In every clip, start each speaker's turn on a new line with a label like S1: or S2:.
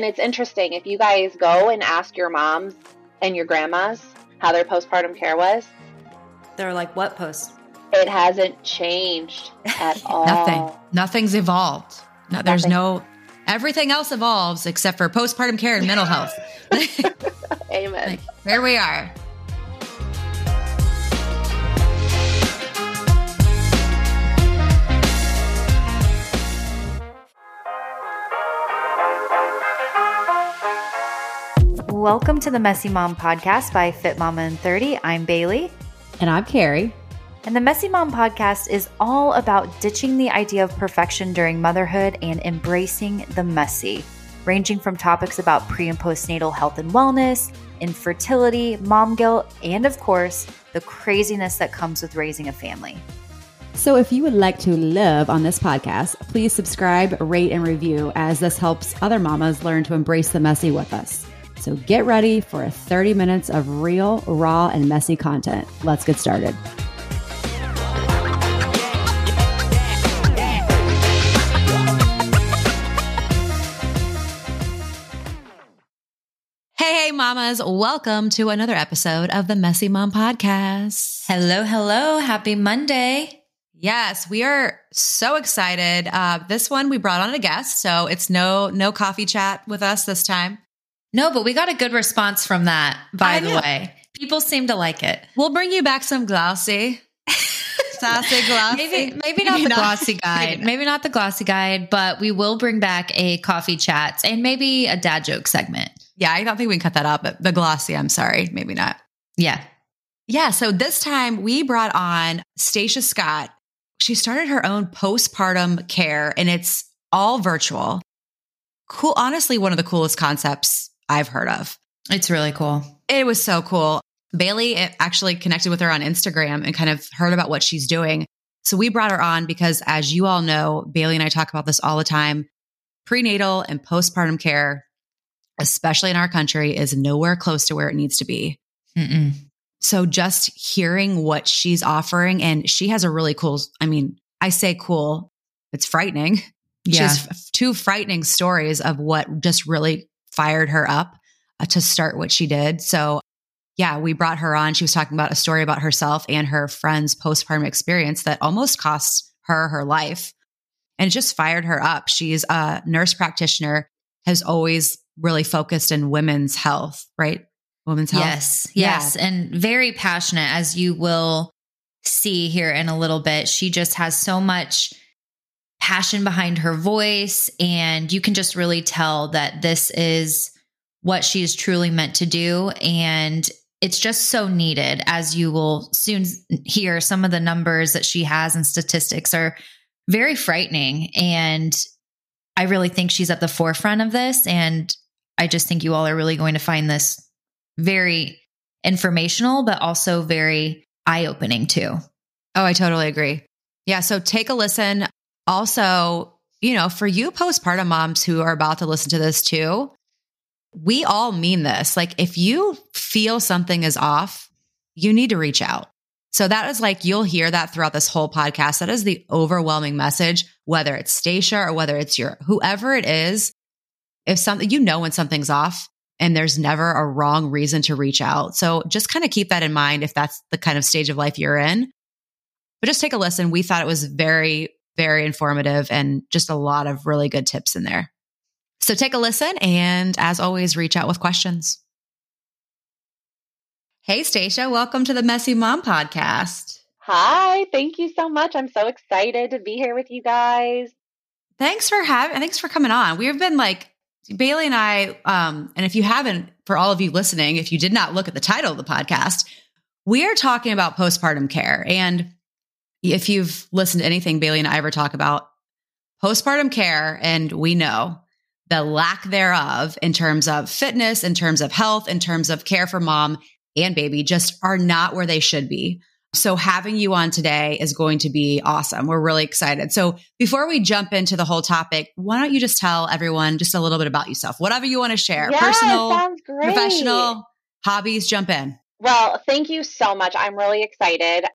S1: and it's interesting if you guys go and ask your moms and your grandmas how their postpartum care was.
S2: They're like, what post?
S1: It hasn't changed at all.
S3: Nothing. Nothing's evolved. No, there's no everything else evolves except for postpartum care and mental health.
S1: Amen.
S3: Like, there we are.
S2: Welcome to the Messy Mom podcast by Fit Mama in 30. I'm Bailey.
S4: And I'm Carrie.
S2: And the Messy Mom podcast is all about ditching the idea of perfection during motherhood and embracing the messy, ranging from topics about pre and postnatal health and wellness, infertility, mom guilt, and of course, the craziness that comes with raising a family.
S4: So, if you would like to live on this podcast, please subscribe, rate, and review as this helps other mamas learn to embrace the messy with us. So, get ready for 30 minutes of real, raw, and messy content. Let's get started.
S3: Hey, hey, mamas. Welcome to another episode of the Messy Mom Podcast.
S2: Hello, hello. Happy Monday.
S3: Yes, we are so excited. Uh, this one we brought on a guest, so it's no no coffee chat with us this time.
S2: No, but we got a good response from that, by
S3: I
S2: the
S3: know.
S2: way. People seem to like it.
S3: We'll bring you back some glossy, sassy glossy.
S2: Maybe, maybe not the glossy guide.
S3: Maybe
S2: Maybe not the glossy guide, but we will bring back a coffee chat and maybe a dad joke segment.
S3: Yeah, I don't think we can cut that out, But the glossy, I'm sorry, maybe not.
S2: Yeah.
S3: Yeah, so this time we brought on Stacia Scott. She started her own postpartum care and it's all virtual. Cool, honestly, one of the coolest concepts I've heard of.
S2: It's really cool.
S3: It was so cool. Bailey eh, actually connected with her on Instagram and kind of heard about what she's doing. So we brought her on because, as you all know, Bailey and I talk about this all the time. Prenatal and postpartum care, especially in our country, is nowhere close to where it needs to be.
S2: Mm-mm.
S3: So just hearing what she's offering, and she has a really cool, I mean, I say cool, it's frightening. She has f- two frightening stories of what just really fired her up uh, to start what she did. So, yeah, we brought her on. She was talking about a story about herself and her friend's postpartum experience that almost cost her her life. And it just fired her up. She's a nurse practitioner, has always really focused in women's health, right? Women's health.
S2: Yes, yes. And very passionate, as you will see here in a little bit. She just has so much passion behind her voice. And you can just really tell that this is what she is truly meant to do. And it's just so needed, as you will soon hear. Some of the numbers that she has and statistics are very frightening. And I really think she's at the forefront of this. And I just think you all are really going to find this very informational, but also very eye opening too.
S3: Oh, I totally agree. Yeah. So take a listen. Also, you know, for you postpartum moms who are about to listen to this too, we all mean this. Like, if you feel something is off, you need to reach out. So that is like, you'll hear that throughout this whole podcast. That is the overwhelming message, whether it's Stacia or whether it's your whoever it is. If something, you know, when something's off and there's never a wrong reason to reach out. So just kind of keep that in mind if that's the kind of stage of life you're in. But just take a listen. We thought it was very, very informative and just a lot of really good tips in there. So take a listen and as always, reach out with questions. Hey, Stacia, welcome to the Messy Mom podcast.
S1: Hi, thank you so much. I'm so excited to be here with you guys.
S3: Thanks for having, thanks for coming on. We've been like, Bailey and I, um, and if you haven't, for all of you listening, if you did not look at the title of the podcast, we are talking about postpartum care. And if you've listened to anything Bailey and I ever talk about, postpartum care, and we know the lack thereof in terms of fitness, in terms of health, in terms of care for mom and baby, just are not where they should be. So having you on today is going to be awesome. We're really excited. So before we jump into the whole topic, why don't you just tell everyone just a little bit about yourself? Whatever you want to share,
S1: Yeah,
S3: personal, professional, hobbies, jump in.
S1: Well, thank you so much. I'm really excited.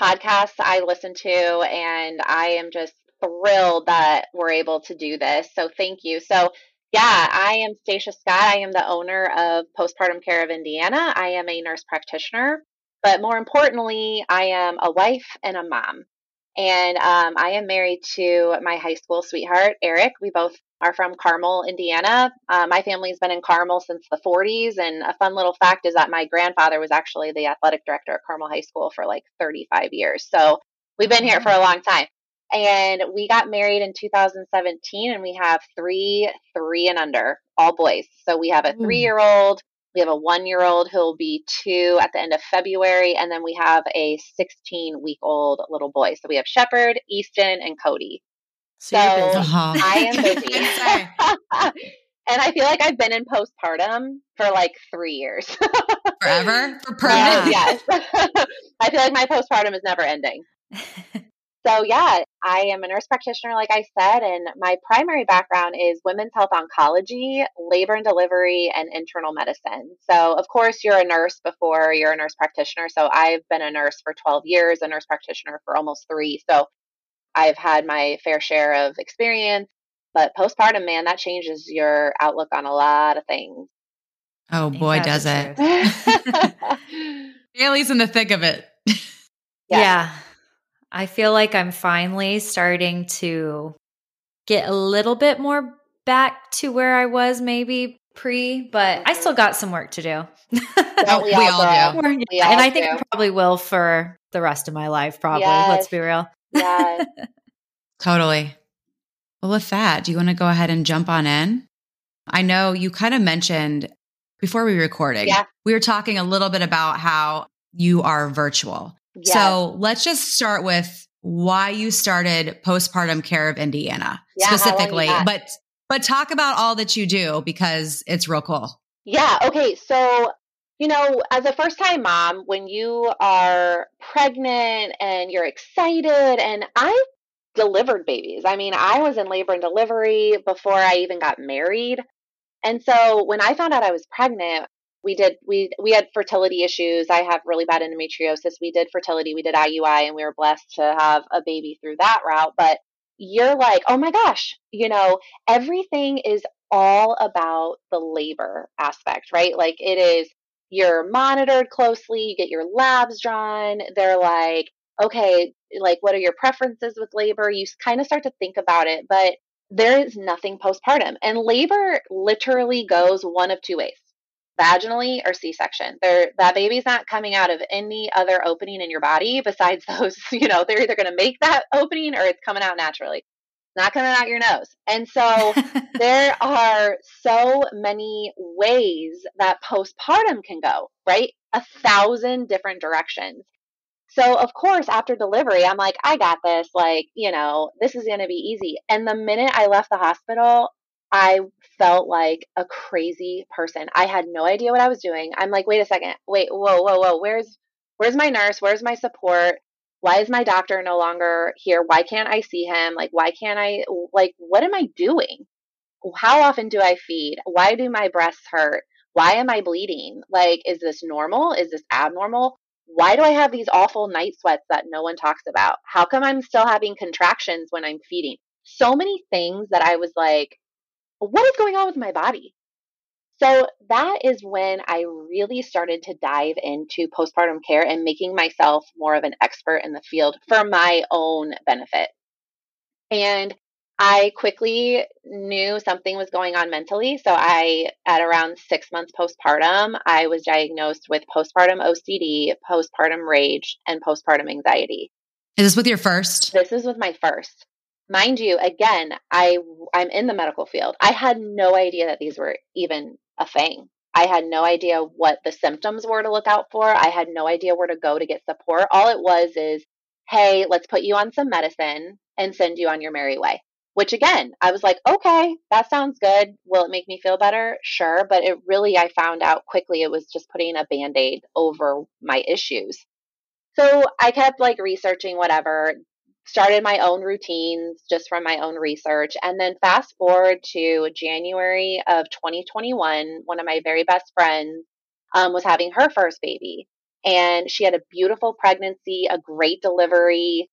S1: Podcasts I listen to, and I am just thrilled that we're able to do this. So thank you. So Yeah, I am Stacia Scott. I am the owner of Postpartum Care of Indiana. I am a nurse practitioner, but more importantly, I am a wife and a mom. And um, I am married to my high school sweetheart, Eric. We both are from Carmel, Indiana. Uh, my family's been in Carmel since the 40s. And a fun little fact is that my grandfather was actually the athletic director at Carmel High School for like 35 years. So we've been here for a long time. And we got married in 2017, and we have three, three and under, all boys. So we have a three year old, we have a one year old who'll be two at the end of February, and then we have a 16 week old little boy. So we have Shepherd, Easton, and Cody.
S2: So, so
S1: uh-huh. I am busy. and I feel like I've been in postpartum for like three years.
S3: Forever? For permanent?
S1: yes. I feel like my postpartum is never ending. So, yeah, I am a nurse practitioner, like I said, and my primary background is women's health oncology, labor and delivery, and internal medicine. So, of course, you're a nurse before you're a nurse practitioner. So, I've been a nurse for 12 years, a nurse practitioner for almost three. So, I've had my fair share of experience. But postpartum, man, that changes your outlook on a lot of things.
S3: Oh, boy, does it. Bailey's in the thick of it.
S2: yeah. yeah. I feel like I'm finally starting to get a little bit more back to where I was maybe pre, but I still got some work to do.
S3: Well, oh, we, we, all, all
S2: do. We and I think do. I probably will for the rest of my life, probably. Yes. Let's be real.
S1: Yeah.
S3: totally. Well, with that, do you want to go ahead and jump on in? I know you kind of mentioned before we were recording,
S1: yeah.
S3: we were talking a little bit about how you are virtual. Yes. So let's just start with why you started postpartum care of Indiana yeah, specifically, but but talk about all that you do because it's real cool.
S1: Yeah. Okay. So you know, as a first time mom, when you are pregnant and you're excited, and I delivered babies. I mean, I was in labor and delivery before I even got married. And so when I found out I was pregnant, we did we we had fertility issues. I have really bad endometriosis. We did fertility, we did IUI, and we were blessed to have a baby through that route. But you're like, oh my gosh, you know, everything is all about the labor aspect, right? Like it is you're monitored closely, you get your labs drawn. They're like, okay, like what are your preferences with labor? You kind of start to think about it, but there is nothing postpartum. And labor literally goes one of two ways vaginally or C-section. That baby's not coming out of any other opening in your body besides those, you know, they're either going to make that opening or it's coming out naturally. Not coming out your nose. And so there are so many ways that postpartum can go, right? A thousand different directions. So, of course, after delivery, I'm like, I got this. Like, you know, this is going to be easy. And the minute I left the hospital, I felt like a crazy person. I had no idea what I was doing. I'm like, wait a second. Wait, whoa, whoa, whoa. Where's where's my nurse? Where's my support? Why is my doctor no longer here? Why can't I see him? Like, why can't I like what am I doing? How often do I feed? Why do my breasts hurt? Why am I bleeding? Like, is this normal? Is this abnormal? Why do I have these awful night sweats that no one talks about? How come I'm still having contractions when I'm feeding? So many things that I was like, what is going on with my body? So that is when I really started to dive into postpartum care and making myself more of an expert in the field for my own benefit. And I quickly knew something was going on mentally. So I, at around six months postpartum, I was diagnosed with postpartum OCD, postpartum rage, and postpartum anxiety.
S3: Is this with your first?
S1: This is with my first mind you again i i'm in the medical field i had no idea that these were even a thing. I had no idea what the symptoms were to look out for. I had no idea where to go to get support. All it was is hey let's put you on some medicine and send you on your merry way. Which again i was like okay that sounds good. Will it make me feel better? Sure but it really i found out quickly it was just putting a band-aid over my issues. So I kept like researching whatever, started my own routines just from my own research. And then fast forward to January of 2021, one of my very best friends um, was having her first baby. And she had a beautiful pregnancy, a great delivery.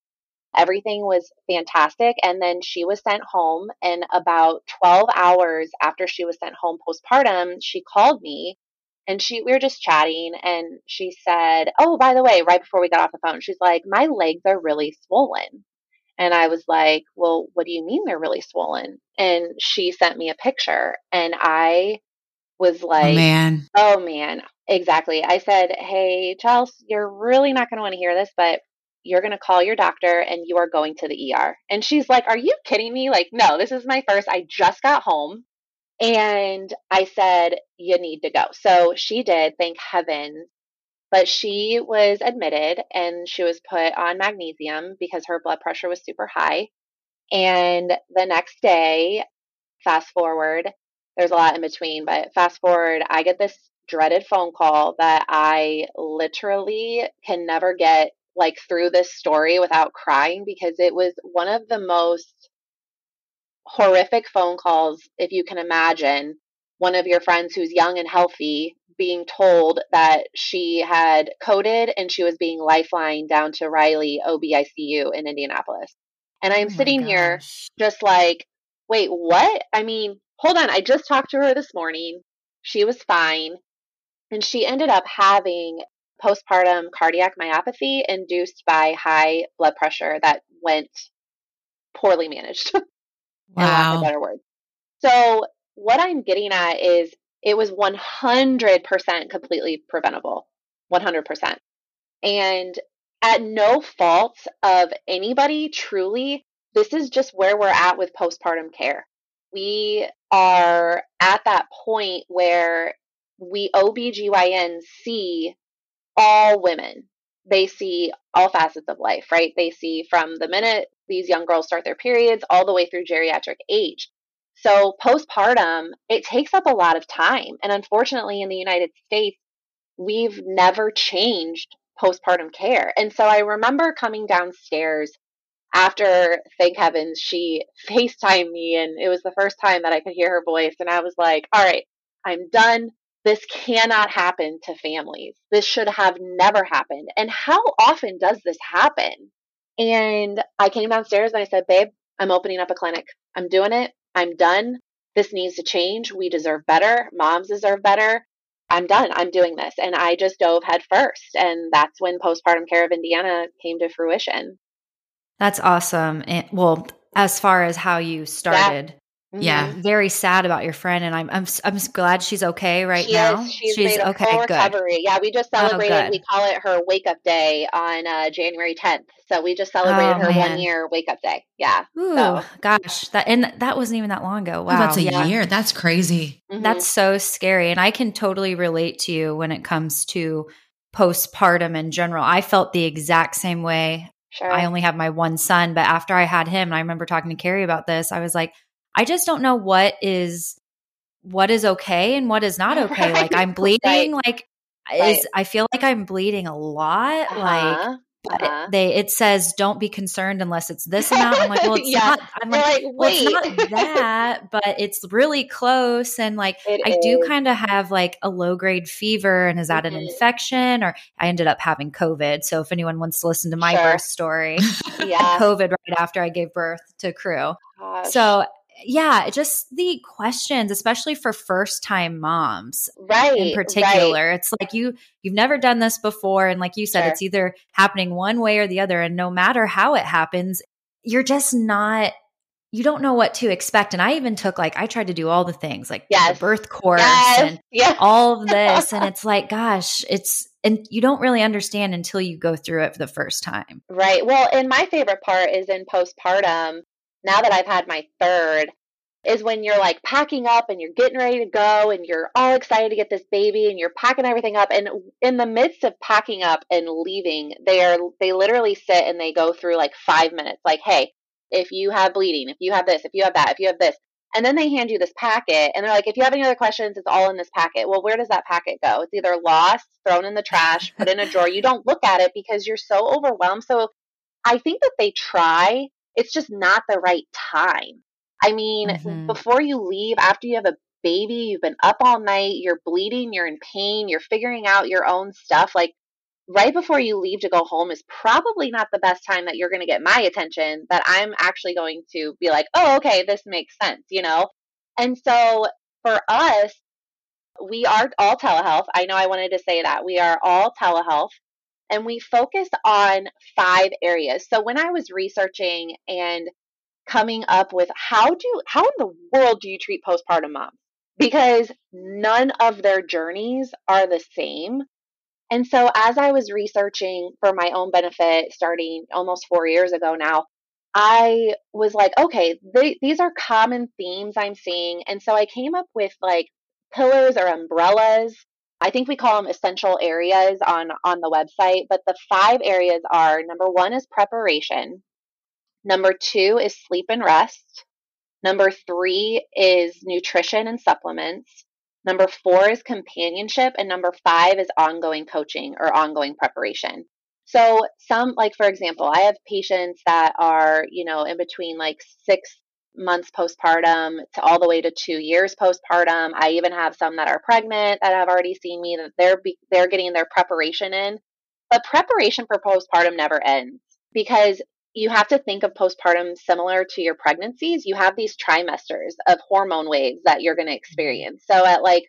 S1: Everything was fantastic. And then she was sent home. And about 12 hours after she was sent home postpartum, she called me and she we were just chatting and she said, "Oh, by the way, right before we got off the phone, she's like, "My legs are really swollen." And I was like, "Well, what do you mean they're really swollen?" And she sent me a picture and I was like,
S3: oh, man.
S1: Oh man, exactly. I said, Hey, Chelsea, you're really not going to want to hear this, but you're going to call your doctor and you are going to the ER. And she's like, Are you kidding me? Like, no, this is my first. I just got home. And I said, You need to go. So she did, thank heavens. But she was admitted and she was put on magnesium because her blood pressure was super high. And the next day, fast forward, there's a lot in between, but fast forward, I get this dreaded phone call that I literally can never get like through this story without crying because it was one of the most horrific phone calls if you can imagine one of your friends who's young and healthy being told that she had coded and she was being lifeline down to Riley OBICU in Indianapolis. And I'm
S3: Oh
S1: sitting here just like, wait, what? I mean, hold on. I just talked to her this morning. She was fine. And she ended up having postpartum cardiac myopathy induced by high blood pressure that went poorly managed, for lack of a
S3: Wow.
S1: better word. So, what I'm getting at is it was 100% completely preventable. 100%. And at no fault of anybody, truly, this is just where we're at with postpartum care. We are at that point where we OBGYNs see all women. They see all facets of life, right? They see from the minute these young girls start their periods all the way through geriatric age. So, postpartum, it takes up a lot of time. And unfortunately, in the United States, we've never changed postpartum care. And so I remember coming downstairs after, thank heavens, she FaceTimed me and it was the first time that I could hear her voice. And I was like, all right, I'm done. This cannot happen to families. This should have never happened. And how often does this happen? And I came downstairs and I said, babe, I'm opening up a clinic. I'm doing it. I'm done. This needs to change. We deserve better. Moms deserve better. I'm done. I'm doing this. And I just dove head first. And that's when Postpartum Care of Indiana came to fruition.
S2: That's awesome. And well, as far as how you started,
S3: Yeah.
S1: Mhm.
S2: very sad about your friend, and I'm I'm I'm glad she's okay right
S1: she
S2: now.
S1: Is, she's, made a
S2: okay.
S1: full
S2: Good.
S1: recovery. Yeah, we just
S2: Oh,
S1: celebrated.
S2: good.
S1: we call it her wake up day on uh, January 10th. So we just celebrated
S2: Oh,
S1: her
S2: man.
S1: one year wake up day. Yeah.
S2: Ooh,
S1: So-
S2: gosh, that and that wasn't even that long ago.
S3: Oh,
S2: Wow,
S3: that's a
S1: yeah.
S3: year. That's crazy.
S1: Mhm.
S2: That's so scary. And I can totally relate to you when it comes to postpartum in general. I felt the exact same way.
S1: sure.
S2: I only have my one son, but after I had him, and I remember talking to Carrie about this, I was like, I just don't know what is what is okay and what is not okay. Like I'm bleeding, like
S1: Right.
S2: is I feel like I'm bleeding a lot. Like
S1: Uh-huh.
S2: but
S1: Uh-huh.
S2: it, they it says don't be concerned unless it's this amount. I'm like, well, it's
S1: Yeah.
S2: not. I'm like,
S1: like,
S2: well, it's not that, but it's really close. And like,
S1: It
S2: I do kind of have like a low grade fever. And is that an
S1: Mhm.
S2: infection or I ended up having COVID? So if anyone wants to listen to my
S1: Sure.
S2: birth story,
S1: yeah.
S2: COVID right after I gave birth to Crew.
S1: Gosh.
S2: So yeah, just the questions, especially for first time moms
S1: right.
S2: in particular. It's like you you've never done this before and like you said
S1: Sure.
S2: it's either happening one way or the other and no matter how it happens, you're just not you don't know what to expect. And I even took like I tried to do all the things like
S1: Yes.
S2: the birth course
S1: Yes.
S2: and
S1: Yeah.
S2: all of this and it's like gosh, it's and you don't really understand until you go through it for the first time.
S1: Right. Well, and my favorite part is in postpartum, now that I've had my third, is when you're like packing up and you're getting ready to go and you're all excited to get this baby and you're packing everything up and in the midst of packing up and leaving, they are they literally sit and they go through like 5 minutes like, "Hey, if you have bleeding, if you have this, if you have that, if you have this." And then they hand you this packet and they're like, "If you have any other questions, it's all in this packet." Well, where does that packet go? It's either lost, thrown in the trash, put in a drawer. You don't look at it because you're so overwhelmed. So I think that they try. It's just not the right time. I mean,
S2: Mhm.
S1: before you leave, after you have a baby, you've been up all night, you're bleeding, you're in pain, you're figuring out your own stuff. Like, right before you leave to go home is probably not the best time that you're going to get my attention that I'm actually going to be like, "Oh, okay, this makes sense," you know? And so for us, we are all telehealth. I know I wanted to say that. We are all telehealth and we focus on five areas. So when I was researching and coming up with how do how in the world do you treat postpartum moms? Because none of their journeys are the same. And so as I was researching for my own benefit starting almost 4 years ago now, I was like, okay, they, these are common themes I'm seeing. And so I came up with like pillars or umbrellas. I think we call them essential areas on, on the website, but the five areas are number one is preparation. Number two is sleep and rest. Number three is nutrition and supplements. Number four is companionship. And number five is ongoing coaching or ongoing preparation. So, some, like for example, I have patients that are, you know, in between like six months postpartum to all the way to two years postpartum. I even have some that are pregnant that have already seen me that they're be, they're getting their preparation in. But preparation for postpartum never ends because you have to think of postpartum similar to your pregnancies. You have these trimesters of hormone waves that you're going to mm-hmm. experience. So at like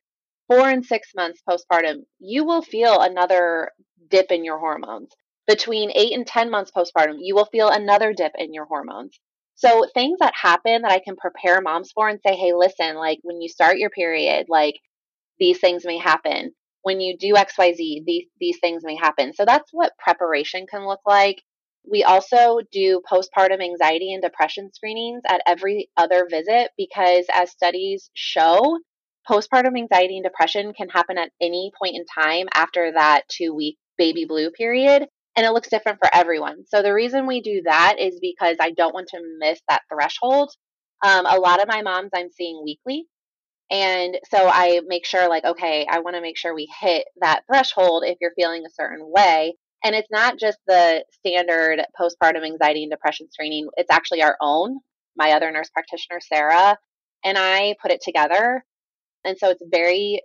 S1: four and six months postpartum, you will feel another dip in your hormones. Between eight and 10 months postpartum, you will feel another dip in your hormones. So things that happen that I can prepare moms for and say, hey, listen, like when you start your period, like these things may happen. When you do XYZ, these, these things may happen. So that's what preparation can look like. We also do postpartum anxiety and depression screenings at every other visit because, as studies show, postpartum anxiety and depression can happen at any point in time after that two week baby blue period and it looks different for everyone. So the reason we do that is because I don't want to miss that threshold. Um, a lot of my moms I'm seeing weekly. And so I make sure, like, okay, I want to make sure we hit that threshold if you're feeling a certain way. And it's not just the standard postpartum anxiety and depression screening, it's actually our own. My other nurse practitioner, Sarah, and I put it together. And so it's very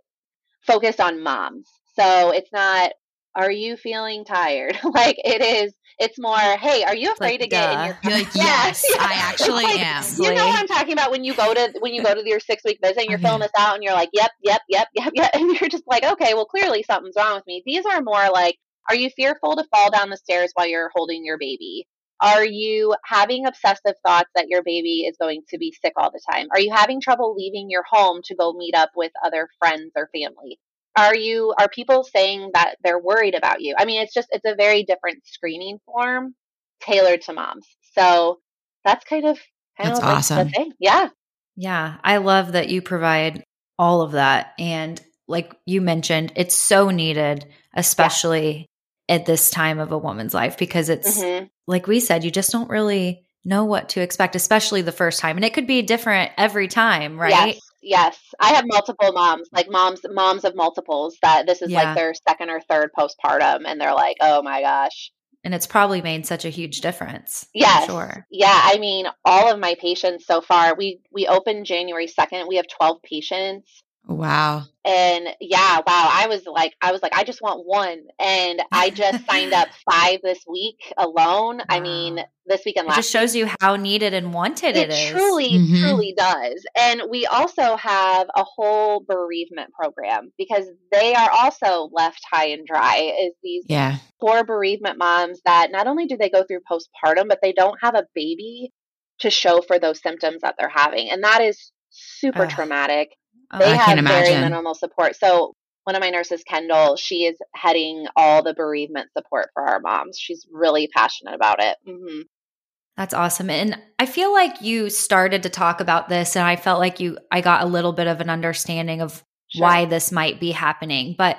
S1: focused on moms. So it's not are you feeling tired? like it is, it's more, hey, are you afraid
S3: like,
S1: to get in your
S3: You're like, yes. I actually like, am.
S1: You know what I'm talking about when you go to when you go to your six week visit and oh, you're filling this out and you're like, yep, yep, yep, yep, yep, and you're just like, okay, well clearly something's wrong with me. These are more like, are you fearful to fall down the stairs while you're holding your baby? Are you having obsessive thoughts that your baby is going to be sick all the time? Are you having trouble leaving your home to go meet up with other friends or family? Are you are people saying that they're worried about you i mean it's just it's a very different screening form tailored to moms so that's kind of kind
S3: that's
S1: of
S3: awesome
S1: thing. yeah
S2: yeah i love that you provide all of that and like you mentioned it's so needed especially yeah. at this time of a woman's life because it's mm-hmm. like we said you just don't really know what to expect especially the first time and it could be different every time right
S1: yes. Yes, I have multiple moms, like moms, moms of multiples that this is yeah. like their second or third postpartum, and they're like, "Oh my gosh!"
S2: And it's probably made such a huge difference.
S1: Yes,
S2: sure.
S1: Yeah, I mean, all of my patients so far. We we opened January second. We have twelve patients.
S3: Wow.
S1: And yeah, wow. I was like, I was like, I just want one. And I just signed up five this week alone. Wow. I mean, this week and last.
S2: It just shows you how needed and wanted
S1: it,
S2: it is.
S1: truly, mm-hmm. truly does. And we also have a whole bereavement program because they are also left high and dry. Is these
S3: yeah.
S1: poor bereavement moms that not only do they go through postpartum, but they don't have a baby to show for those symptoms that they're having. And that is super traumatic they
S3: I
S1: have
S3: very
S1: minimal support. So one of my nurses, Kendall, she is heading all the bereavement support for our moms. She's really passionate about it. Mm-hmm.
S2: That's awesome. And I feel like you started to talk about this, and I felt like you, I got a little bit of an understanding of sure. why this might be happening. But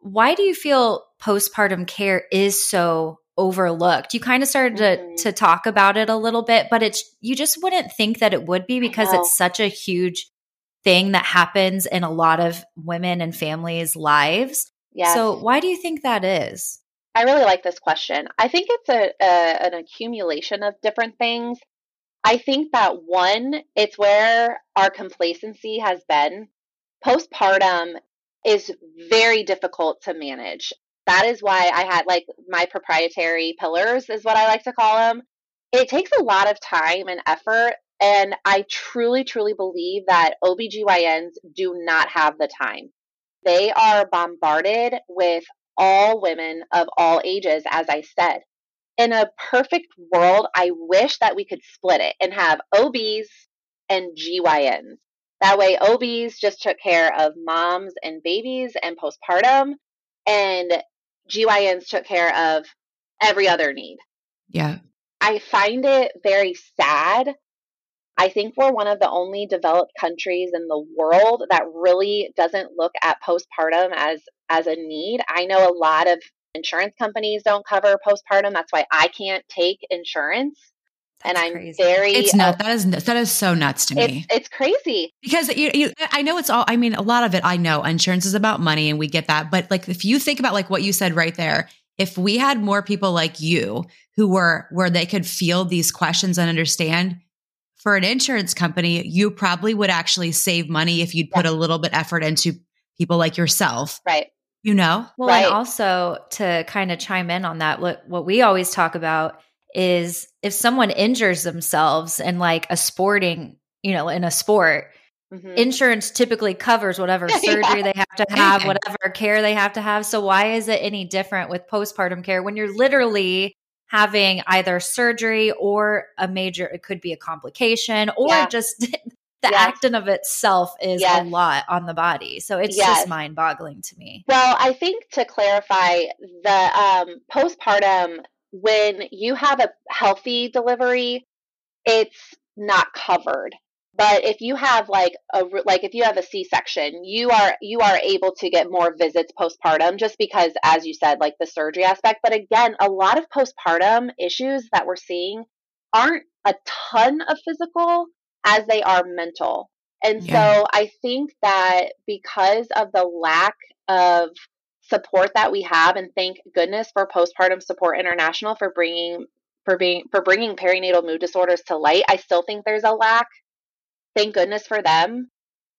S2: why do you feel postpartum care is so overlooked? You kind of started mm-hmm. to, to talk about it a little bit, but it's, you just wouldn't think that it would be because it's such a huge thing that happens in a lot of women and families' lives.
S1: Yes.
S2: So, why do you think that is?
S1: I really like this question. I think it's a, a, an accumulation of different things. I think that one, it's where our complacency has been. Postpartum is very difficult to manage. That is why I had like my proprietary pillars, is what I like to call them. It takes a lot of time and effort. And I truly, truly believe that OBGYNs do not have the time. They are bombarded with all women of all ages, as I said. In a perfect world, I wish that we could split it and have OBs and GYNs. That way, OBs just took care of moms and babies and postpartum, and GYNs took care of every other need.
S3: Yeah.
S1: I find it very sad. I think we're one of the only developed countries in the world that really doesn't look at postpartum as as a need. I know a lot of insurance companies don't cover postpartum. That's why I can't take insurance.
S2: That's
S1: and I'm
S2: crazy.
S1: very
S3: It's not uh, that is that is so nuts to me.
S1: it's, it's crazy.
S3: Because you, you, I know it's all. I mean, a lot of it. I know insurance is about money, and we get that. But like, if you think about like what you said right there, if we had more people like you who were where they could feel these questions and understand, for an insurance company, you probably would actually save money if you'd put a little bit effort into people like yourself.
S1: Right.
S3: You know,
S2: Well,
S1: Right.
S2: and also to kind of chime in on that, what what we always talk about is if someone injures themselves in like a sporting, you know, in a sport,
S1: Mhm.
S2: insurance typically covers whatever
S1: Yeah.
S2: surgery they have to have, whatever care they have to have. So why is it any different with postpartum care when you're literally having either surgery or a major it could be a complication or
S1: Yeah.
S2: just the
S1: Yes.
S2: act in of itself is a lot on the body. So it's
S1: Yes.
S2: just mind-boggling to me.
S1: Well, I think to clarify, the um, postpartum, when you have a healthy delivery, it's not covered. But if you have like a like if you have a C-section, you are you are able to get more visits postpartum just because as you said like the surgery aspect, but again, a lot of postpartum issues that we're seeing aren't a ton of physical as they are mental. And
S3: Yeah.
S1: so I think that because of the lack of support that we have and thank goodness for postpartum support international for bringing for being for bringing perinatal mood disorders to light i still think there's a lack thank goodness for them.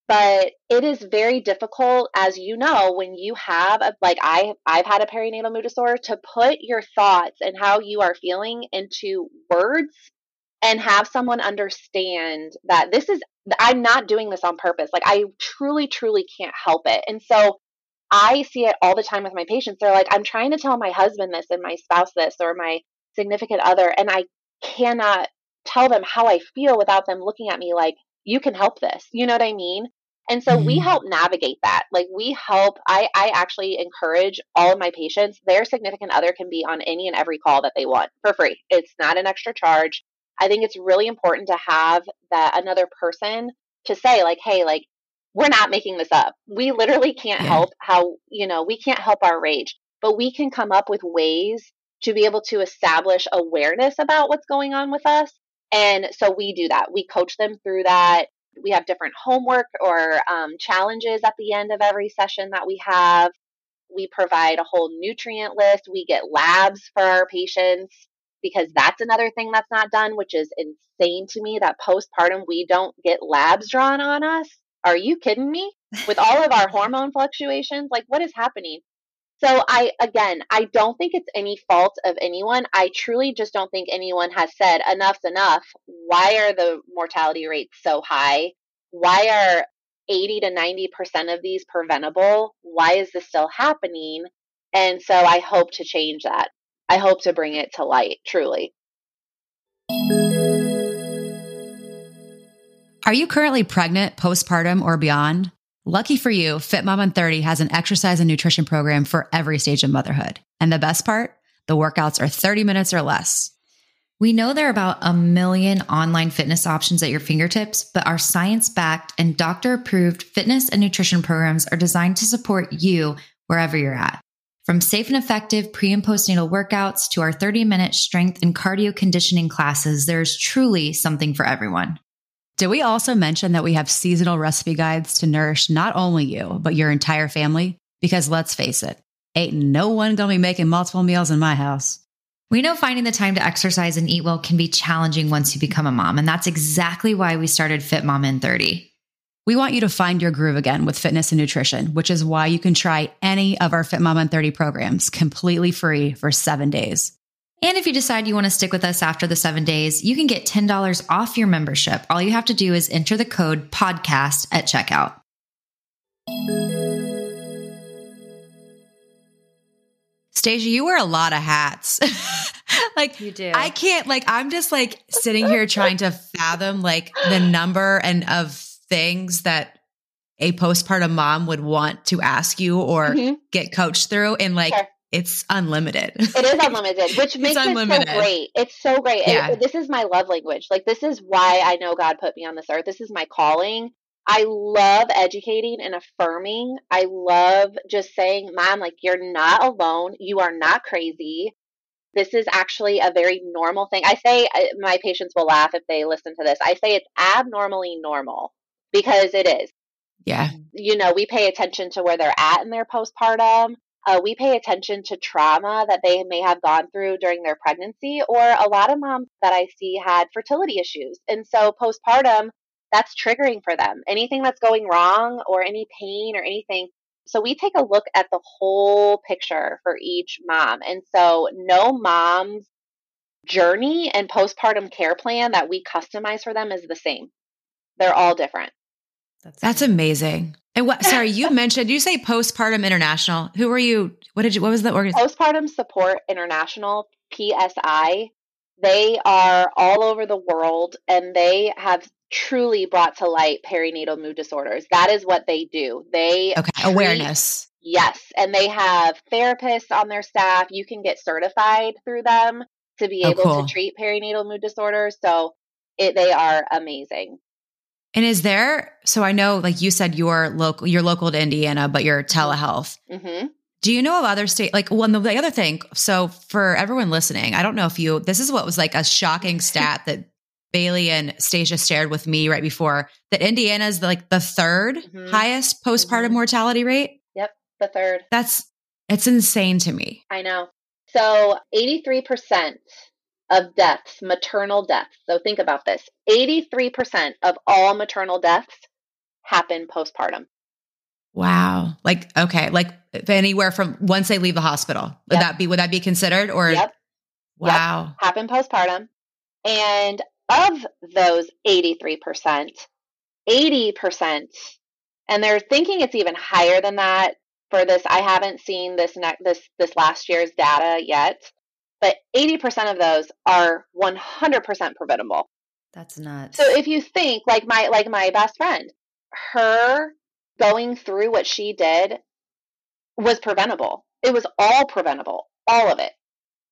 S1: But it is very difficult as you know when you have a, like i i've had a perinatal mood disorder to put your thoughts and how you are feeling into words and have someone understand that this is i'm not doing this on purpose. Like i truly truly can't help it. And so I see it all the time with my patients. They're like, I'm trying to tell my husband this and my spouse this or my significant other, and I cannot tell them how I feel without them looking at me like, you can help this. You know what I mean? And so we
S3: Mhm.
S1: help navigate that. Like we help, I, I actually encourage all of my patients, their significant other can be on any and every call that they want for free. It's not an extra charge. I think it's really important to have that another person to say like, hey, like we're not making this up. We literally can't
S3: Yeah.
S1: help how, you know, we can't help our rage, but we can come up with ways to be able to establish awareness about what's going on with us. And so we do that. We coach them through that. We have different homework or um, challenges at the end of every session that we have. We provide a whole nutrient list. We get labs for our patients because that's another thing that's not done, which is insane to me that postpartum we don't get labs drawn on us. Are you kidding me? With all of our hormone fluctuations, like what is happening? So I again, I don't think it's any fault of anyone. I truly just don't think anyone has said enough's enough. Why are the mortality rates so high? Why are 80 to 90% of these preventable? Why is this still happening? And so I hope to change that. I hope to bring it to light, truly.
S3: Are you currently pregnant, postpartum, or beyond? Lucky for you, Fit Mom in 30 has an exercise and nutrition program for every stage of motherhood. And the best part? The workouts are 30 minutes or less.
S2: We know there are about a million online fitness options at your fingertips, but our science backed and doctor approved fitness and nutrition programs are designed to support you wherever you're at. From safe and effective pre and postnatal workouts to our 30 minute strength and cardio conditioning classes, there's truly something for everyone.
S3: Did we also mention that we have seasonal recipe guides to nourish not only you, but your entire family? Because let's face it, ain't no one gonna be making multiple meals in my house.
S2: We know finding the time to exercise and eat well can be challenging once you become a mom, and that's exactly why we started Fit Mom in 30.
S3: We want you to find your groove again with fitness and nutrition, which is why you can try any of our Fit Mom in 30 programs completely free for seven days.
S2: And if you decide you want to stick with us after the seven days, you can get $10 off your membership. All you have to do is enter the code podcast at checkout.
S3: Stacia, you wear a lot of hats. like
S2: You do.
S3: I can't like I'm just like sitting here trying to fathom like the number and of things that a postpartum mom would want to ask you or
S1: Mhm.
S3: get coached through and like
S1: Sure.
S3: It's unlimited.
S1: It is unlimited, which makes
S3: unlimited.
S1: it so great. It's so great. It-
S3: Yeah.
S1: this is my love language. Like this is why I know God put me on this earth. This is my calling. I love educating and affirming. I love just saying, "Mom, like you're not alone. You are not crazy. This is actually a very normal thing." I say uh, my patients will laugh if they listen to this. I say it's abnormally normal because it is
S3: yeah.
S1: you know, we pay attention to where they're at in their postpartum. Uh, we pay attention to trauma that they may have gone through during their pregnancy, or a lot of moms that I see had fertility issues. And so, postpartum, that's triggering for them. Anything that's going wrong, or any pain, or anything. So, we take a look at the whole picture for each mom. And so, no mom's journey and postpartum care plan that we customize for them is the same. They're all different.
S3: That's amazing. And what sorry, you mentioned you say postpartum international. Who were you? What did you what was the organization?
S1: Postpartum Support International, PSI, they are all over the world and they have truly brought to light perinatal mood disorders. That is what they do. They
S3: Okay,
S1: treat-
S3: awareness.
S1: Yes, and they have therapists on their staff. You can get certified through them to be
S3: Oh,
S1: able
S3: cool.
S1: to treat perinatal mood disorders. So it, they are amazing.
S3: And is there so I know like you said you're local you're local to Indiana, but you're telehealth.
S1: hmm
S3: Do you know of other state like one the, the other thing? So for everyone listening, I don't know if you this is what was like a shocking stat that Bailey and Stacia shared with me right before that Indiana is like the 3rd
S1: Mhm.
S3: highest postpartum
S1: Mhm.
S3: mortality rate. Yep.
S1: The third.
S3: That's it's insane to me.
S1: I know. So 83% of deaths, maternal deaths. So think about this 83% of all maternal deaths happen postpartum.
S3: Wow. Like okay, like anywhere from once they leave the hospital. Would
S1: Yep.
S3: that be would that be considered or
S1: Yep.
S3: wow.
S1: Happen postpartum. And of those 83%, 80%, and they're thinking it's even higher than that for this. I haven't seen this ne- this this last year's data yet, but 80% of those are 100% preventable.
S2: That's nuts.
S1: So if you think like my like my best friend, her going through what she did was preventable. It was all preventable, all of it.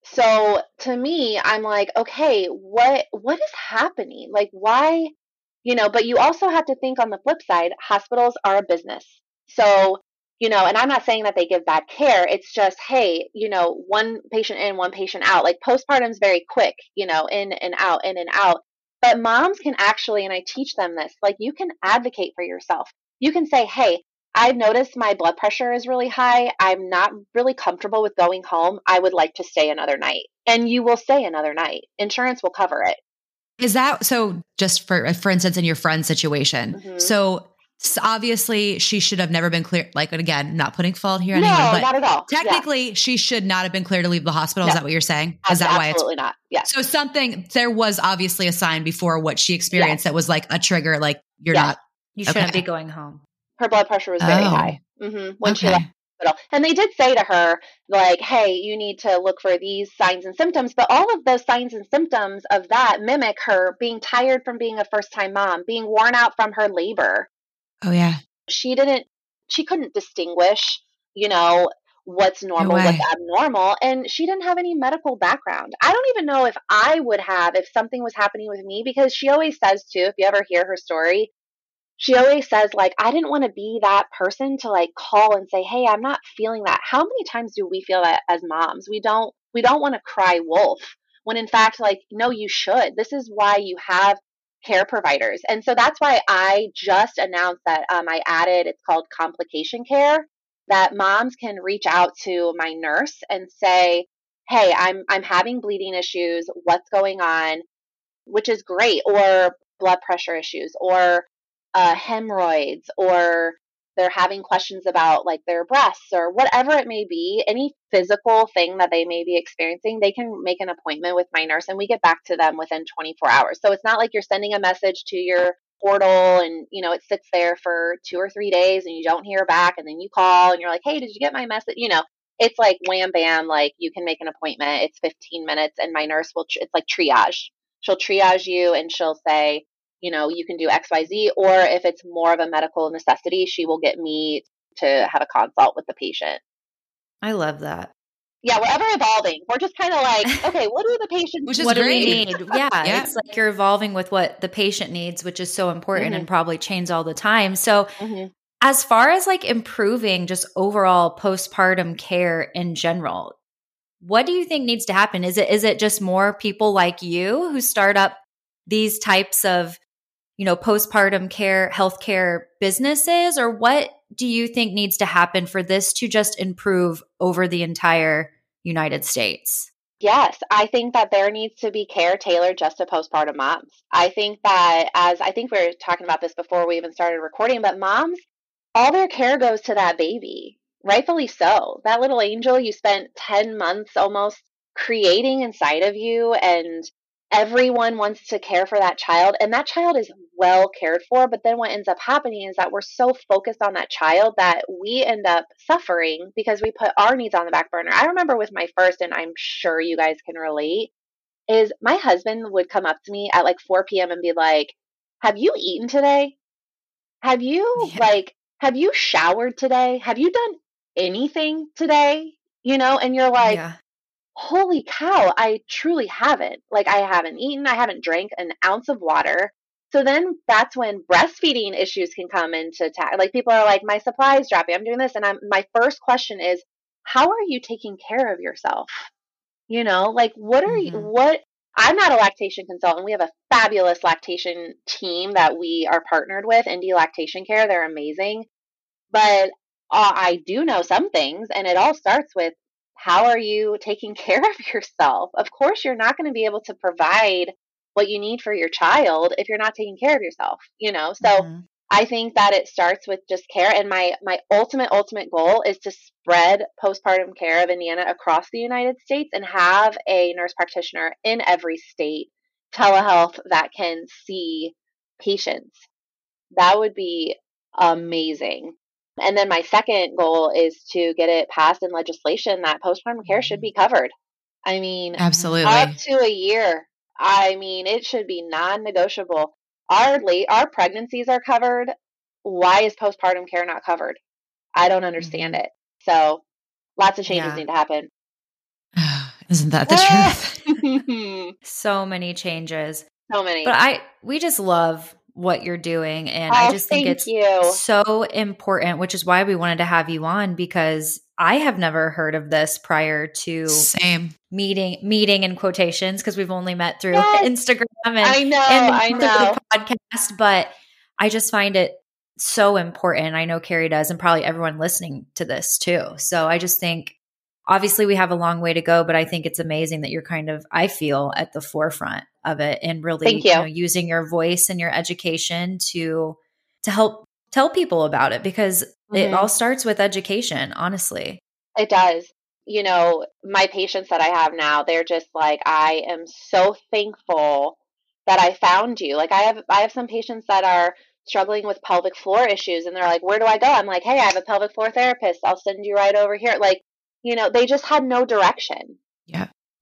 S1: So to me, I'm like, okay, what what is happening? Like why, you know, but you also have to think on the flip side, hospitals are a business. So, you know, and I'm not saying that they give bad care. It's just, hey, you know, one patient in, one patient out. Like postpartum is very quick, you know, in and out, in and out. But moms can actually, and I teach them this, like you can advocate for yourself. You can say, hey, I've noticed my blood pressure is really high. I'm not really comfortable with going home. I would like to stay another night. And you will stay another night. Insurance will cover it.
S3: Is that so? Just for for instance, in your friend's situation,
S1: Mhm.
S3: so s- obviously she should have never been clear. Like again, not putting fault here,
S1: No,
S3: anyone, but
S1: not at all. Yeah.
S3: technically she should not have been clear to leave the hospital. Is that what you're saying? Is that why it's
S1: Absolutely not. Yes.
S3: so? Something there was obviously a sign before what she experienced that was like a trigger. Like you're
S1: Yes.
S3: not
S2: you shouldn't
S3: okay.
S2: be going home.
S1: Her blood pressure was very
S3: Oh.
S1: high hmm when she left the hospital. And they did say to her, like, hey, you need to look for these signs and symptoms. But all of those signs and symptoms of that mimic her being tired from being a first time mom, being worn out from her labor.
S3: Oh yeah,
S1: she didn't she couldn't distinguish you know what's normal
S3: way.
S1: what's abnormal and she didn't have any medical background. I don't even know if i would have if something was happening with me because she always says too if you ever hear her story she always says like i didn't want to be that person to like call and say hey i'm not feeling that how many times do we feel that as moms? We don't we don't want to cry wolf when in fact like no you should. This is why you have care providers. And so that's why i just announced that um, i added it's called complication care that moms can reach out to my nurse and say hey i'm i'm having bleeding issues. What's going on? Which is great or blood pressure issues or uh, hemorrhoids or they're having questions about like their breasts or whatever it may be, any physical thing that they may be experiencing, they can make an appointment with my nurse and we get back to them within 24 hours. So it's not like you're sending a message to your portal and you know it sits there for 2 or 3 days and you don't hear back and then you call and you're like, "Hey, did you get my message?" you know, it's like wham bam like you can make an appointment. It's 15 minutes and my nurse will it's like triage. She'll triage you and she'll say, you know, you can do XYZ, or if it's more of a medical necessity, she will get me to have a consult with the patient.
S2: I love that.
S1: Yeah, we're ever evolving. We're just kind of like, okay, what do the patients
S3: Which is
S2: what
S3: great.
S2: do we need? Yeah,
S3: Yeah.
S2: it's like you're evolving with what the patient needs, which is so important
S1: Mhm.
S2: and probably changes all the time. So,
S1: Mhm.
S2: as far as like improving just overall postpartum care in general, what do you think needs to happen? Is it is it just more people like you who start up these types of you know postpartum care healthcare businesses or what do you think needs to happen for this to just improve over the entire United States?
S1: Yes, I think that there needs to be care tailored just to postpartum moms. I think that, as I think we were talking about this before we even started recording, but moms, all their care goes to that baby, rightfully so. That little angel you spent 10 months almost creating inside of you, and everyone wants to care for that child, and that child is well cared for. But then what ends up happening is that we're so focused on that child that we end up suffering because we put our needs on the back burner. I remember with my first, and I'm sure you guys can relate, is my husband would come up to me at like 4 p.m. and be like, Have you eaten today? Have you
S3: Yeah.
S1: like have you showered today? Have you done anything today? You know, and you're like,
S2: yeah.
S1: Holy cow, I truly haven't. Like, I haven't eaten, I haven't drank an ounce of water. So then that's when breastfeeding issues can come into ta- like people are like, my supply is dropping. I'm doing this, and I'm my first question is, how are you taking care of yourself? You know, like what are you?
S2: Mhm.
S1: What? I'm not a lactation consultant. We have a fabulous lactation team that we are partnered with, Indy Lactation Care. They're amazing, but uh, I do know some things, and it all starts with how are you taking care of yourself? Of course, you're not going to be able to provide what you need for your child if you're not taking care of yourself, you know? So
S2: Mhm.
S1: I think that it starts with just care. And my, my ultimate, ultimate goal is to spread postpartum care of Indiana across the United States and have a nurse practitioner in every state, telehealth that can see patients. That would be amazing. And then my second goal is to get it passed in legislation that postpartum care should be covered. I mean,
S3: Absolutely.
S1: up to a year. I mean, it should be non-negotiable. Our late, our pregnancies are covered. Why is postpartum care not covered? I don't mm-hmm. understand it. So, lots of changes
S2: Yeah.
S1: need to happen.
S3: Isn't that the truth?
S1: So
S2: many changes.
S1: So many.
S2: But I we just love what you're doing and
S1: oh,
S2: I just think it's
S1: you.
S2: so important, which is why we wanted to have you on because I have never heard of this prior to
S3: Same.
S2: meeting meeting in quotations because we've only met through
S1: Yes.
S2: Instagram and
S1: I know,
S2: and
S1: I know.
S2: the podcast, but I just find it so important. I know Carrie does, and probably everyone listening to this too. So I just think obviously we have a long way to go, but I think it's amazing that you're kind of, I feel, at the forefront of it and really
S1: Thank you.
S2: know, using your voice and your education to to help tell people about it because it
S1: Mhm.
S2: all starts with education, honestly.
S1: It does. You know, my patients that I have now, they're just like, I am so thankful that I found you. Like I have I have some patients that are struggling with pelvic floor issues and they're like, Where do I go? I'm like, Hey, I have a pelvic floor therapist. I'll send you right over here. Like, you know, they just had no direction.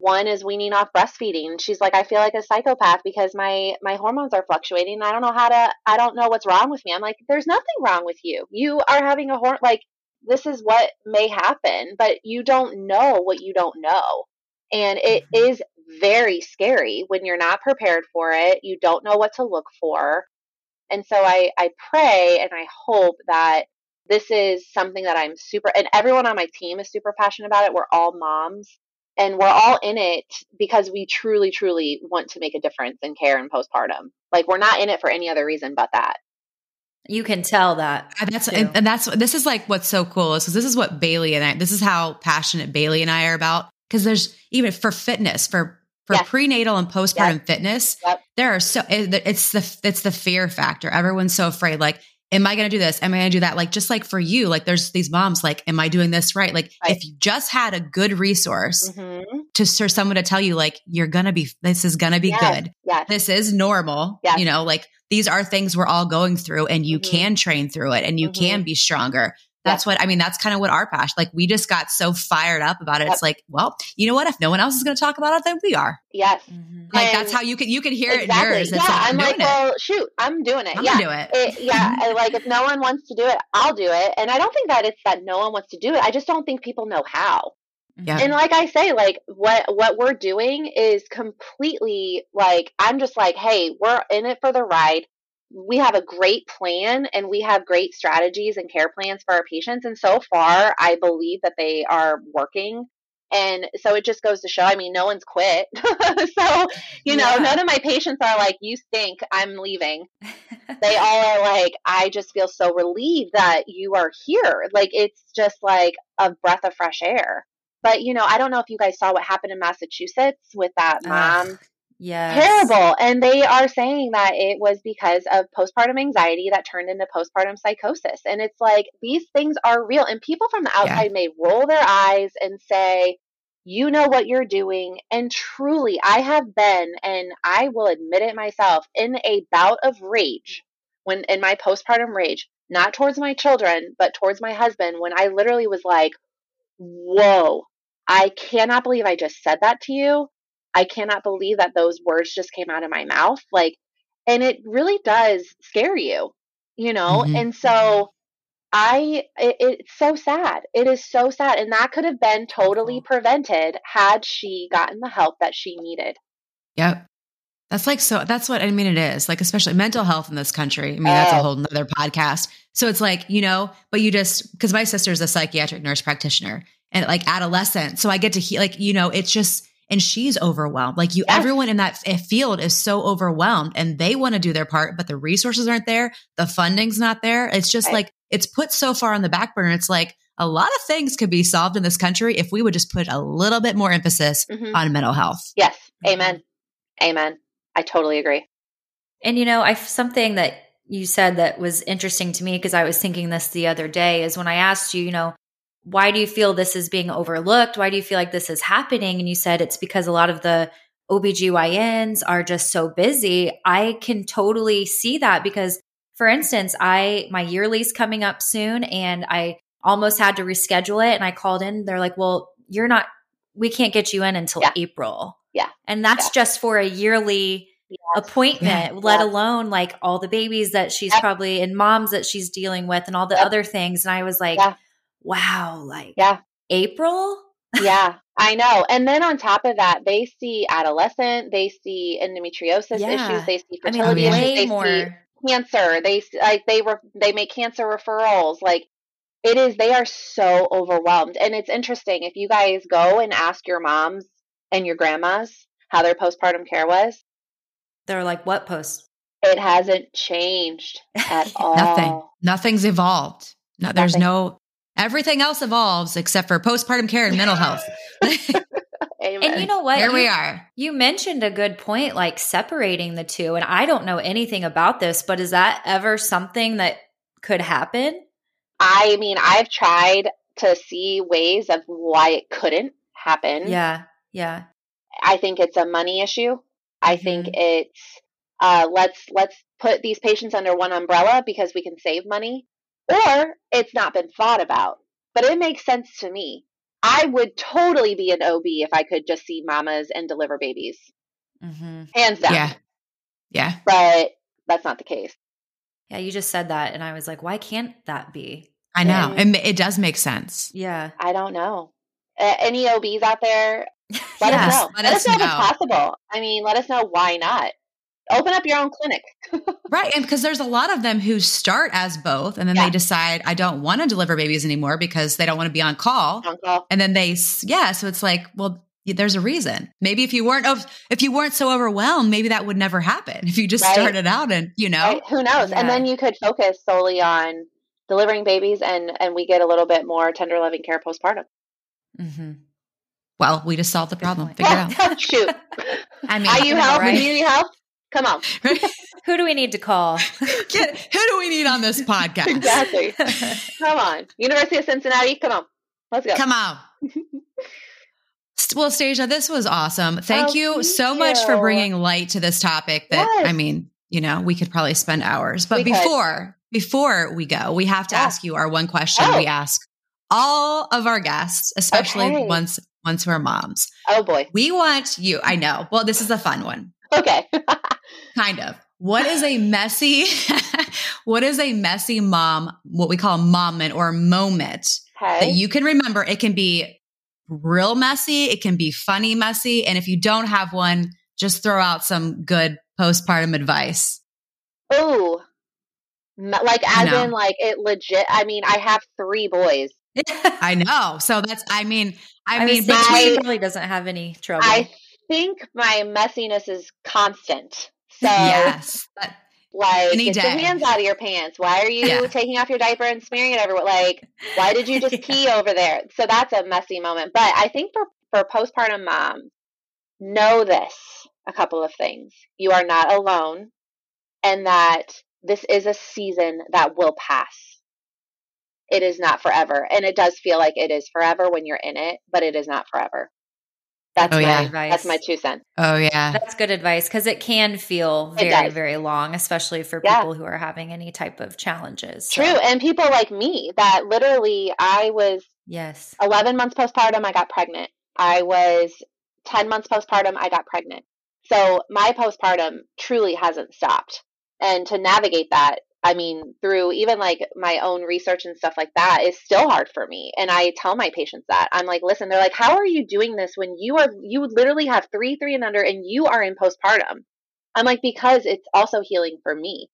S1: One is weaning off breastfeeding. She's like, I feel like a psychopath because my my hormones are fluctuating. I don't know how to. I don't know what's wrong with me. I'm like, there's nothing wrong with you. You are having a horn. Like this is what may happen, but you don't know what you don't know, and it
S3: Mhm.
S1: is very scary when you're not prepared for it. You don't know what to look for, and so I I pray and I hope that this is something that I'm super and everyone on my team is super passionate about it. We're all moms and we're all in it because we truly truly want to make a difference in care and postpartum. Like we're not in it for any other reason but that.
S2: You can tell that.
S3: And that's and, and that's this is like what's so cool is this is what Bailey and I this is how passionate Bailey and I are about because there's even for fitness for for
S1: Yes.
S3: prenatal and postpartum fitness,
S1: Yep.
S3: there are so it- it's the it's the fear factor. Everyone's so afraid. Like, am I going to do this? Am I going to do that? Like, just like for you, like there's these moms. Like, am I doing this right? Like,
S1: Right.
S3: if you just had a good resource
S1: Mhm.
S3: to for someone to tell you, like, you're gonna be, this is gonna be
S1: Yes.
S3: good.
S1: Yes.
S3: This is normal.
S1: Yes.
S3: You know, like these are things we're all going through, and you
S1: Mhm.
S3: can train through it, and you
S1: Mhm.
S3: can be stronger. That's what I mean. That's kind of what our passion. Like we just got so fired up about it.
S1: Yep.
S3: It's like, well, you know what? If no one else is going to talk about it, then we are.
S1: Yes. Mm-hmm.
S3: Like
S1: And-
S3: that's how you can you can hear it
S1: exactly.
S3: yours.
S1: Yeah.
S3: like,
S1: I'm
S3: doing
S1: like,
S3: it.
S1: well, shoot, I'm doing it.
S3: I'm
S1: yeah.
S3: gonna do it.
S1: It, yeah, I- like if no one wants to do it, I'll do it. And I don't think that it's that no one wants to do it. I just don't think people know how.
S3: Yeah.
S1: And like I say, like what what we're doing is completely like I'm just like, hey, we're in it for the ride. We have a great plan and we have great strategies and care plans for our patients. And so far, I believe that they are working. And so it just goes to show, I mean, no one's quit. so, you know,
S2: Yeah.
S1: none of my patients are like, you stink, I'm leaving they all are like, I just feel so relieved that you are here. Like, it's just like a breath of fresh air. But, you know, I don't know if you guys saw what happened in Massachusetts with that mom.
S2: Yeah.
S1: Terrible. And they are saying that it was because of postpartum anxiety that turned into postpartum psychosis. And it's like, these things are real. And people from the outside may roll their eyes and say, you know what you're doing. And truly, I have been, and I will admit it myself, in a bout of rage when in my postpartum rage, not towards my children, but towards my husband, when I literally was like, whoa, I cannot believe I just said that to you. I cannot believe that those words just came out of my mouth. Like, and it really does scare you, you know?
S3: Mhm.
S1: And so I, it, it's so sad. It is so sad. And that could have been totally prevented had she gotten the help that she needed.
S3: Yep. That's like so that's what I mean it is. Like especially mental health in this country. I mean, that's a
S1: Oh.
S3: whole nother podcast. So it's like, you know, but you just because my sister's a psychiatric nurse practitioner and like adolescent. So I get to hear like, you know, it's just and she's overwhelmed. Like you
S1: Yes.
S3: everyone in that f- field is so overwhelmed and they want to do their part, but the resources aren't there, the funding's not there. It's just
S1: Right.
S3: like it's put so far on the back burner. It's like a lot of things could be solved in this country if we would just put a little bit more emphasis
S1: Mhm.
S3: on mental health.
S1: Yes. Amen. Amen. I totally agree.
S2: And you know, I something that you said that was interesting to me because I was thinking this the other day is when I asked you, you know, why do you feel this is being overlooked? Why do you feel like this is happening? And you said it's because a lot of the OBGYNs are just so busy. I can totally see that because for instance, I my yearly's coming up soon and I almost had to reschedule it and I called in. They're like, "Well, you're not we can't get you in until
S1: Yeah.
S2: April."
S1: Yeah.
S2: And that's
S1: Yeah.
S2: just for a yearly
S1: Yes.
S2: appointment, let
S1: Yeah.
S2: alone like all the babies that she's probably and moms that she's dealing with and all the other things. And I was like. Wow, like
S1: Yeah.
S2: April?
S1: yeah, I know. And then on top of that, they see adolescent, they see endometriosis
S2: Yeah.
S1: issues, they see
S2: I mean,
S1: fertility issues, they see cancer. They like they re- they make cancer referrals. Like it is, they are so overwhelmed. And it's interesting if you guys go and ask your moms and your grandmas how their postpartum care was,
S2: They're like, what post?
S1: it hasn't changed at all.
S3: Nothing. Nothing's evolved. No, there's
S1: Nothing.
S3: no everything else evolves except for postpartum care and mental health.
S1: Amen.
S2: And you know what?
S3: Here we are.
S2: You mentioned a good point, like separating the two. And I don't know anything about this, but is that ever something that could happen?
S1: I mean, I've tried to see ways of why it couldn't happen.
S2: Yeah. Yeah.
S1: I think it's a money issue. I think
S2: Mhm.
S1: it's uh, let's let's put these patients under one umbrella because we can save money, or it's not been thought about. But it makes sense to me. I would totally be an OB if I could just see mamas and deliver babies,
S2: Mm-hmm.
S1: hands down.
S3: Yeah. Yeah.
S1: But that's not the case.
S2: Yeah. You just said that. And I was like, why can't that be?
S3: I know.
S1: And-
S3: It, it does make sense.
S2: Yeah.
S1: I don't know. Uh, any OBs out there? Let
S3: Yes,
S1: us know.
S3: let
S1: Let,
S3: us
S1: us know, if it's possible. I mean, let us know why not. Open up your own clinic.
S3: Right. And because there's a lot of them who start as both and then
S1: Yeah.
S3: they decide, I don't want to deliver babies anymore because they don't want to be on call.
S1: On call.
S3: And then they, yeah. So it's like, well, there's a reason. Maybe if you weren't, if you weren't so overwhelmed, maybe that would never happen. If you just
S1: Right.
S3: started out and, you know,
S1: Right? Who knows?
S2: Yeah.
S1: And then you could focus solely on delivering babies, and and we get a little bit more tender loving care postpartum.
S2: Mm-hmm.
S3: Well, we just solved the problem. Figure it out.
S1: Shoot.
S3: I mean,
S1: Are you help?
S2: right?
S1: Any help? Come on.
S2: Who do we need to call?
S3: Get, who do we need on this podcast?
S1: Exactly. Come on. University of Cincinnati. Come on. Let's go.
S3: Come on. well, Stacia, this was awesome. Thank
S1: Oh,
S3: you
S1: thank
S3: so much for bringing light to this topic that
S1: Yes.
S3: I mean, you know, we could probably spend hours. But
S1: We could.
S3: before before we go, we have to
S1: Yeah.
S3: ask you our one question
S1: Oh.
S3: we ask all of our guests, especially
S1: Okay.
S3: once once we're moms.
S1: Oh boy.
S3: We want you, I know. Well, this is a fun one.
S1: Okay.
S3: Kind of. What is a messy what is a messy mom, what we call a moment or moment that you can remember. It can be real messy, it can be funny messy. And if you don't have one, just throw out some good postpartum advice.
S1: Oh, Like as
S3: know.
S1: in like it legit. I mean, I have three boys.
S3: I know. So that's, I mean, I,
S2: I,
S3: mean,
S2: was thinking
S3: between,
S2: he probably doesn't have any trouble.
S1: I think my messiness is constant. So
S3: yes.
S1: Like
S3: Any
S1: get your hands out of your pants. Why are you
S3: Yeah.
S1: taking off your diaper and smearing it everywhere? Like, why did you just
S2: Yeah.
S1: pee over there? So that's a messy moment. But I think for for postpartum moms, know this a couple of things. You are not alone and that this is a season that will pass. It is not forever. And it does feel like it is forever when you're in it, but it is not forever. That's
S3: Oh,
S1: my
S3: yeah.
S1: that's my two cents.
S3: oh, yeah.
S2: That's good advice because it can feel very, very long, especially for
S1: Yeah.
S2: people who are having any type of challenges. So,
S1: True. And people like me that literally I was
S2: Yes.
S1: 11 months postpartum, I got pregnant. I was 10 months postpartum, I got pregnant. So my postpartum truly hasn't stopped. And to navigate that, I mean, through even like my own research and stuff like that is still hard for me. And I tell my patients that. I'm like, listen, they're like, how are you doing this when you are, you literally have three, three and under, and you are in postpartum? I'm like, because it's also healing for me.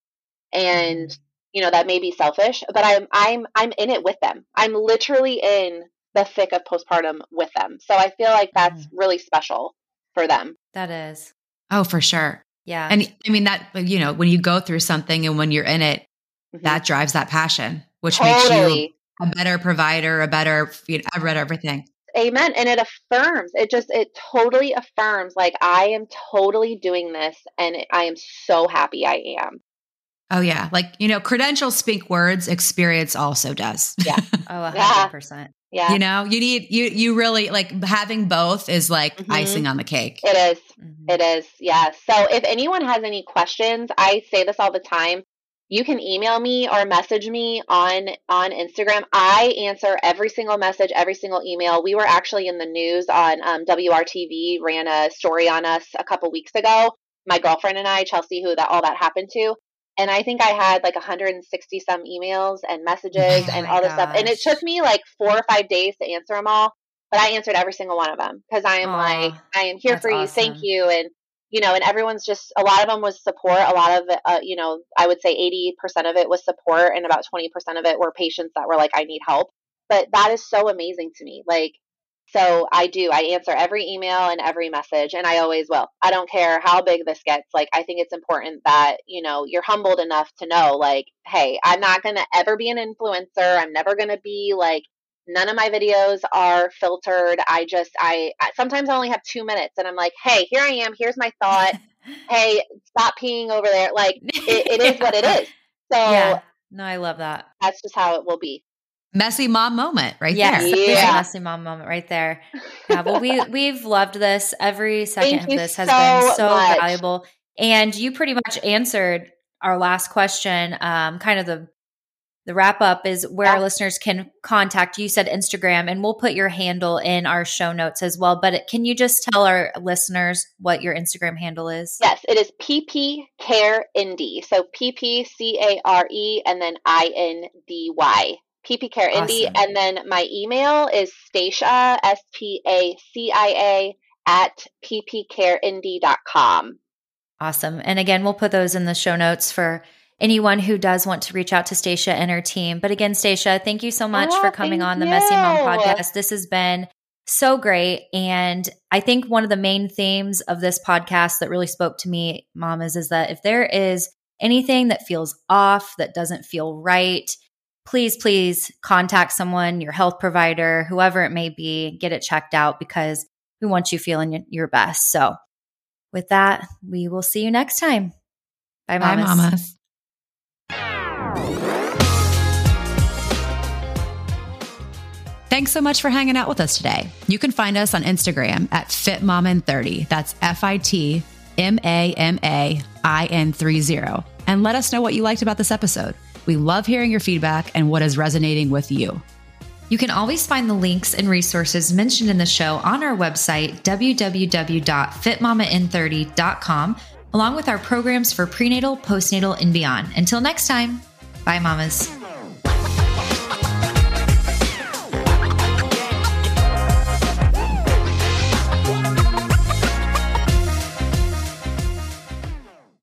S1: And mm-hmm. you know that may be selfish but i'm i'm i'm in it with them i'm literally in the thick of postpartum with them so i feel like that's mm-hmm. really special for them
S2: That is.
S3: Oh, for sure.
S2: Yeah.
S3: And I mean, that, you know, when you go through something and when you're in it,
S1: Mhm.
S3: that drives that passion, which makes you a better provider, a better, you know, a better everything.
S1: amen and it affirms it just it totally affirms like i am totally doing this and i am so happy i am
S3: Oh, yeah. Like, you know, credentials speak words, experience also does.
S1: Yeah.
S2: oh, a
S1: Yeah.
S2: 100%.
S1: yeah
S3: you know, you need, you, you really like having both is like
S1: Mhm.
S3: icing on the cake.
S1: it is
S2: Mhm.
S1: It is, yeah. So if anyone has any questions, I say this all the time. You can email me or message me on on Instagram. I answer every single message, every single email. We were actually in the news on um, WRTV ran a story on us a couple weeks ago. My girlfriend and I, Chelsea, who that all that happened to, and I think I had like 160 some emails and messages
S2: Oh
S1: and all this stuff. And it took me like four or five days to answer them all, but I answered every single one of them because I am like, I am here for you. Thank you. And you know, and everyone's just a lot of them was support. A lot of uh, you know, I would say 80% of it was support, and about 20% of it were patients that were like, I need help. But that is so amazing to me. Like, so I do. I answer every email and every message, and I always will. I don't care how big this gets. Like, I think it's important that, you know, you're humbled enough to know, like, hey, I'm not going to ever be an influencer. I'm never going to be like, none of my videos are filtered. I just, I, sometimes I only have two minutes, and I'm like, hey, here I am. Here's my thought. hey, stop peeing over there. Like, it, it is what it is. So
S2: yeah. No, I love that.
S1: that's just how it will be.
S3: Messy mom moment right
S2: Yes,
S3: there.
S2: that is a
S1: Yeah.
S2: messy mom moment right there. Yeah, well, we we've loved this. Every second
S1: Thank
S2: of this has
S1: so
S2: been so
S1: much.
S2: valuable, and you pretty much answered our last question. Um, kind of the the wrap up is where
S1: Yeah.
S2: listeners can contact you. You said Instagram, and we'll put your handle in our show notes as well. But can you just tell our listeners what your Instagram handle is?
S1: Yes, it is PP Care Indy. So P P C A R E and then I N D Y. PP Care Indy.
S2: Awesome.
S1: And then my email is Stacia, S T A C I A, at ppcareindy.com.
S2: Awesome. And again, we'll put those in the show notes for anyone who does want to reach out to Stacia and her team. But again, Stacia, thank you so much
S1: Oh,
S2: for coming on the Messy Mom podcast. This has been so great. And I think one of the main themes of this podcast that really spoke to me, mamas, is that if there is anything that feels off, that doesn't feel right, please, please contact someone, your health provider, whoever it may be, get it checked out because we want you feeling your best. So, with that, we will see you next time. Bye, mamas.
S3: Bye, mamas. Thanks so much for hanging out with us today. You can find us on Instagram at FitMamain30. That's F I T M A M A I N 30. And let us know what you liked about this episode. We love hearing your feedback and what is resonating with you.
S2: You can always find the links and resources mentioned in the show on our website, www.fitmamain30.com, along with our programs for prenatal, postnatal, and beyond. Until next time, bye, mamas.